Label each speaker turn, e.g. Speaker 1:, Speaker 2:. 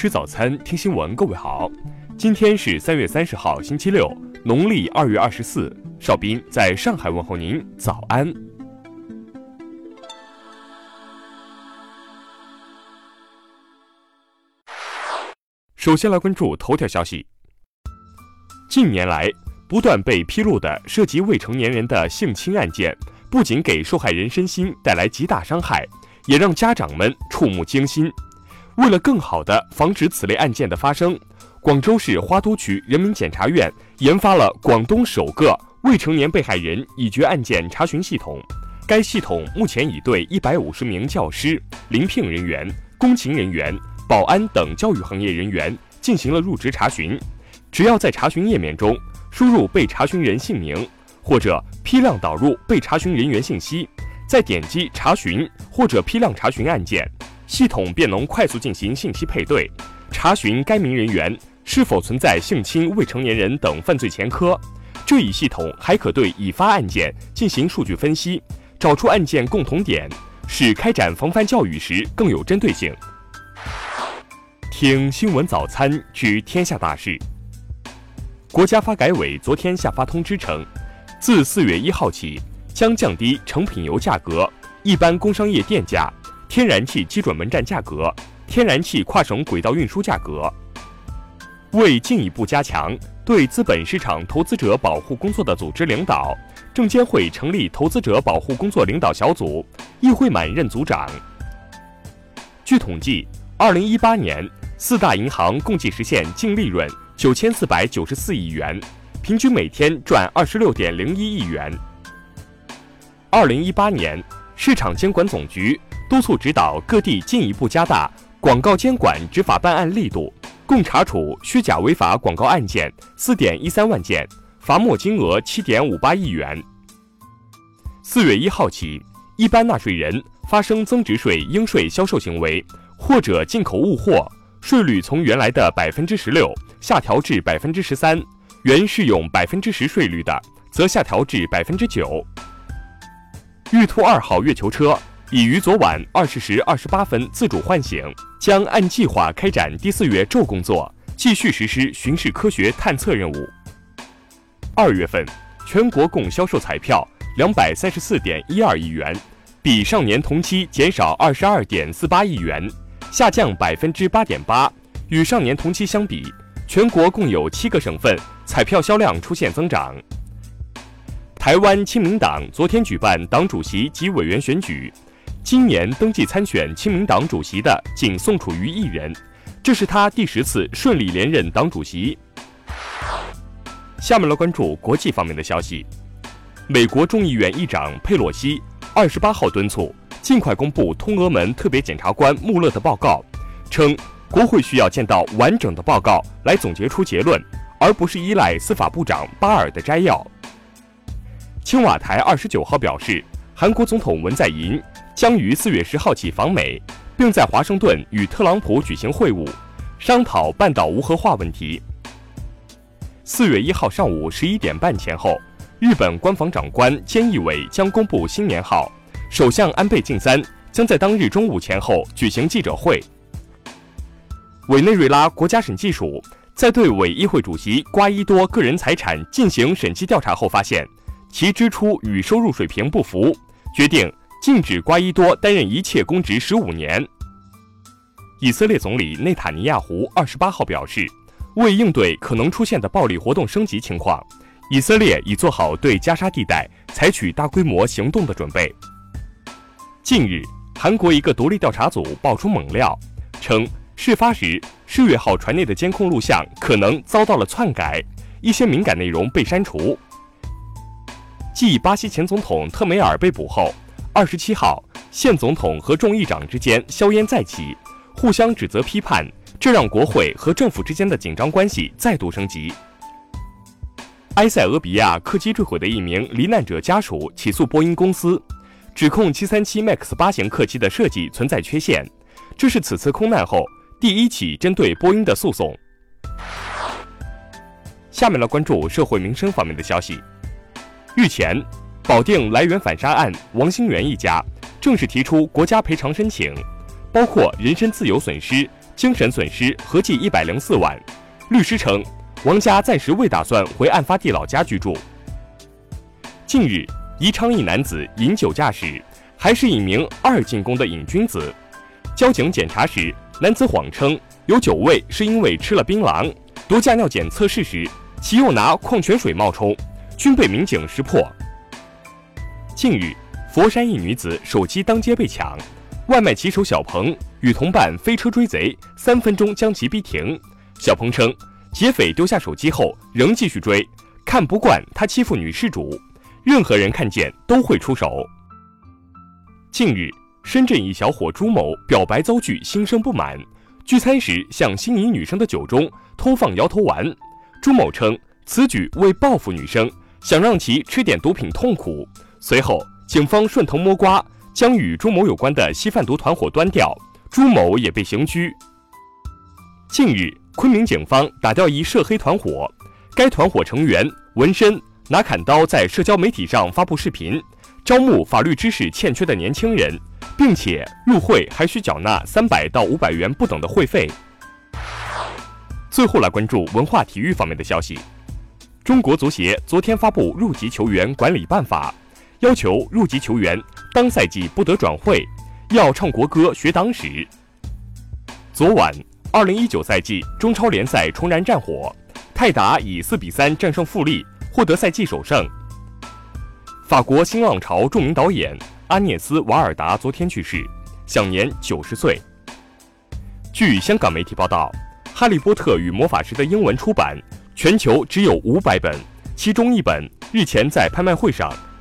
Speaker 1: 吃早餐，听新闻。各位好，今天是三月三十号，星期六，农历二月二十四。邵斌在上海问候您，早安。首先来关注头条消息。近年来，不断被披露的涉及未成年人的性侵案件，不仅给受害人身心带来极大伤害，也让家长们触目惊心。为了更好地防止此类案件的发生，广州市花都区人民检察院研发了广东首个未成年被害人已决案件查询系统。该系统目前已对一百五十名教师、临聘人员、工勤人员。保安等教育行业人员进行了入职查询，只要在查询页面中输入被查询人姓名，或者批量导入被查询人员信息，再点击查询或者批量查询案件，系统便能快速进行信息配对，查询该名人员是否存在性侵未成年人等犯罪前科。这一系统还可对已发案件进行数据分析，找出案件共同点，使开展防范教育时更有针对性。听新闻早餐知天下大事。国家发改委昨天下发通知称，自四月一号起，将降低成品油价格、一般工商业电价、天然气基准门站价格、天然气跨省轨道运输价格。为进一步加强对资本市场投资者保护工作的组织领导，证监会成立投资者保护工作领导小组，易会满任组长。据统计，二零一八年。四大银行共计实现净利润九千四百九十四亿元，平均每天赚二十六点零一亿元。二零一八年，市场监管总局督促指导各地进一步加大广告监管执法办案力度，共查处虚假违法广告案件四点一三万件，罚没金额七点五八亿元。四月一号起，一般纳税人发生增值税应税销售行为或者进口物货。税率从原来的百分之十六下调至百分之十三，原适用百分之十税率的，则下调至百分之九。玉兔二号月球车已于昨晚二十时二十八分自主唤醒，将按计划开展第四月昼工作，继续实施巡视科学探测任务。二月份全国共销售彩票两百三十四点一二亿元，比上年同期减少二十二点四八亿元。下降百分之八点八，与上年同期相比，全国共有七个省份彩票销量出现增长。台湾亲民党昨天举办党主席及委员选举，今年登记参选亲民党主席的仅宋楚瑜一人，这是他第十次顺利连任党主席。下面来关注国际方面的消息，美国众议院议长佩洛西二十八号敦促。尽快公布通俄门特别检察官穆勒的报告，称国会需要见到完整的报告来总结出结论，而不是依赖司法部长巴尔的摘要。青瓦台二十九号表示，韩国总统文在寅将于四月十号起访美，并在华盛顿与特朗普举行会晤，商讨半岛无核化问题。四月一号上午十一点半前后，日本官房长官菅义伟将公布新年号。首相安倍晋三将在当日中午前后举行记者会。委内瑞拉国家审计署在对委议会主席瓜伊多个人财产进行审计调查后，发现其支出与收入水平不符，决定禁止瓜伊多担任一切公职十五年。以色列总理内塔尼亚胡二十八号表示，为应对可能出现的暴力活动升级情况，以色列已做好对加沙地带采取大规模行动的准备。近日，韩国一个独立调查组爆出猛料，称事发时世越号船内的监控录像可能遭到了篡改，一些敏感内容被删除。继巴西前总统特梅尔被捕后，二十七号，现总统和众议长之间硝烟再起，互相指责批判，这让国会和政府之间的紧张关系再度升级。埃塞俄比亚客机坠毁的一名罹难者家属起诉波音公司。指控737 MAX 八型客机的设计存在缺陷，这是此次空难后第一起针对波音的诉讼。下面来关注社会民生方面的消息。日前，保定来源反杀案王兴元一家正式提出国家赔偿申请，包括人身自由损失、精神损失合计一百零四万。律师称，王家暂时未打算回案发地老家居住。近日，宜昌一男子饮酒驾驶，还是一名二进宫的瘾君子。交警检查时，男子谎称有酒味是因为吃了槟榔。毒驾尿检测试时，其又拿矿泉水冒充，均被民警识破。近日，佛山一女子手机当街被抢，外卖骑手小鹏与同伴飞车追贼，三分钟将其逼停。小鹏称，劫匪丢下手机后仍继续追，看不惯他欺负女事主，任何人看见都会出手。近日，深圳一小伙朱某表白遭拒，心生不满，聚餐时向心仪女生的酒中。偷放摇头丸，朱某称此举为报复女生，想让其吃点毒品痛苦。随后，警方顺藤摸瓜，将与朱某有关的吸贩毒团伙端掉，朱某也被刑拘。近日，昆明警方打掉一涉黑团伙，该团伙成员纹身，拿砍刀在社交媒体上发布视频，招募法律知识欠缺的年轻人，并且入会还需缴纳三百到五百元不等的会费。最后来关注文化体育方面的消息。中国足协昨天发布入籍球员管理办法，要求入籍球员当赛季不得转会，要唱国歌、学党史。昨晚，二零一九赛季中超联赛重燃战火，泰达以四比三战胜富力，获得赛季首胜。法国新浪潮著名导演阿涅斯·瓦尔达昨天去世，享年九十岁。据香港媒体报道。《哈利波特与魔法石》的英文出版全球只有五百本，其中一本日前在拍卖会上